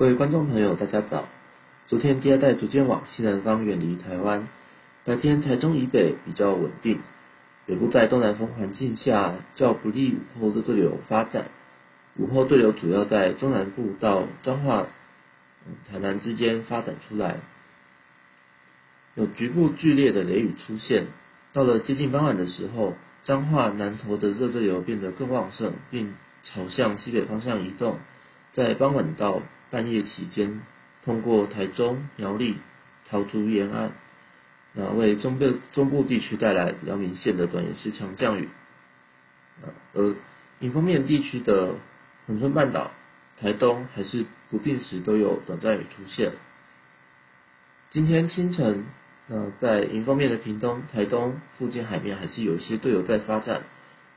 各位观众朋友，大家早。昨天第二代逐渐往西南方远离台湾，白天台中以北比较稳定，北部在东南风环境下较不利午后热对流发展。午后对流主要在中南部到彰化、台南之间发展出来，有局部剧烈的雷雨出现。到了接近傍晚的时候，彰化南投的热对流变得更旺盛，并朝向西北方向移动，在傍晚到半夜期间，通过台中、苗栗、桃竹沿岸，那为中部中部地区带来比较明显的短时强降雨。而迎风面地区的恒春半岛、台东还是不定时都有短暂雨出现。今天清晨，那在迎风面的屏东、台东附近海面还是有一些对流在发展，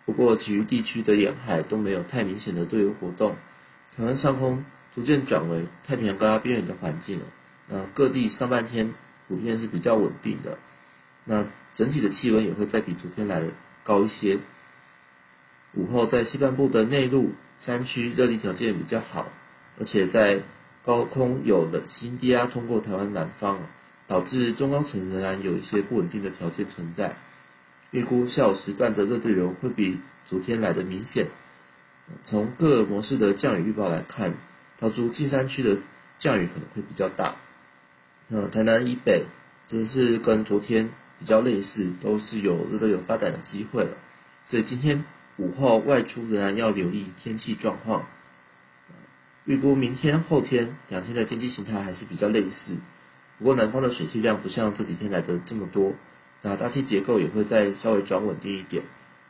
不过其余地区的沿海都没有太明显的对流活动。台湾上空。逐渐转为太平洋高压边缘的环境了。那各地上半天普遍是比较稳定的。那整体的气温也会再比昨天来的高一些。午后在西半部的内陆山区热力条件比较好，而且在高空有冷心低压通过台湾南方，导致中高层仍然有一些不稳定的条件存在。预估下午时段的热对流会比昨天来的明显。从各模式的降雨预报来看。桃竹近山区的降雨可能会比较大，呃，台南以北则是跟昨天比较类似，都是有热对流发展的机会了。所以今天午后外出仍然要留意天气状况。预估明天后天两天的天气形态还是比较类似，不过南方的水汽量不像这几天来的这么多，那大气结构也会再稍微转稳定一点。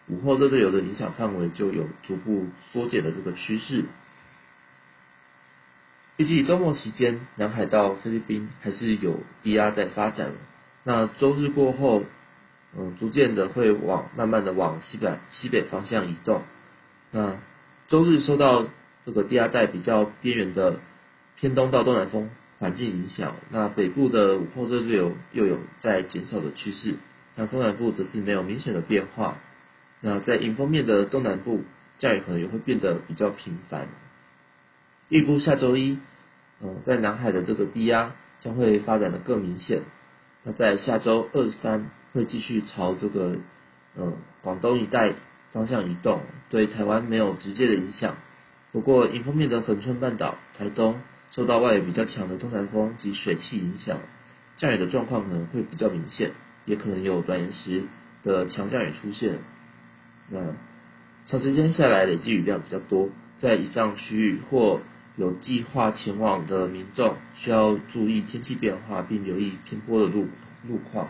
午后热对流的影响范围就有逐步缩减的这个趋势。预计周末期间，南海到菲律宾还是有低压在发展。那周日过后，嗯，逐渐的会往慢慢的往西北西北方向移动。那周日受到这个低压带比较边缘的偏东到东南风环境影响，那北部的午后热对流又有在减少的趋势。那东南部则是没有明显的变化。那在迎风面的东南部，降雨可能也会变得比较频繁。预估下周一，嗯，在南海的这个低压将会发展的更明显。那在下周二三会继续朝这个嗯广东一带方向移动，对台湾没有直接的影响。不过迎风面的恒春半岛、台东受到外围比较强的东南风及水汽影响，降雨的状况可能会比较明显，也可能有短时的强降雨出现。那长时间下来累积雨量比较多，在以上区域或有计划前往的民众需要注意天气变化，并留意偏坡的路路况。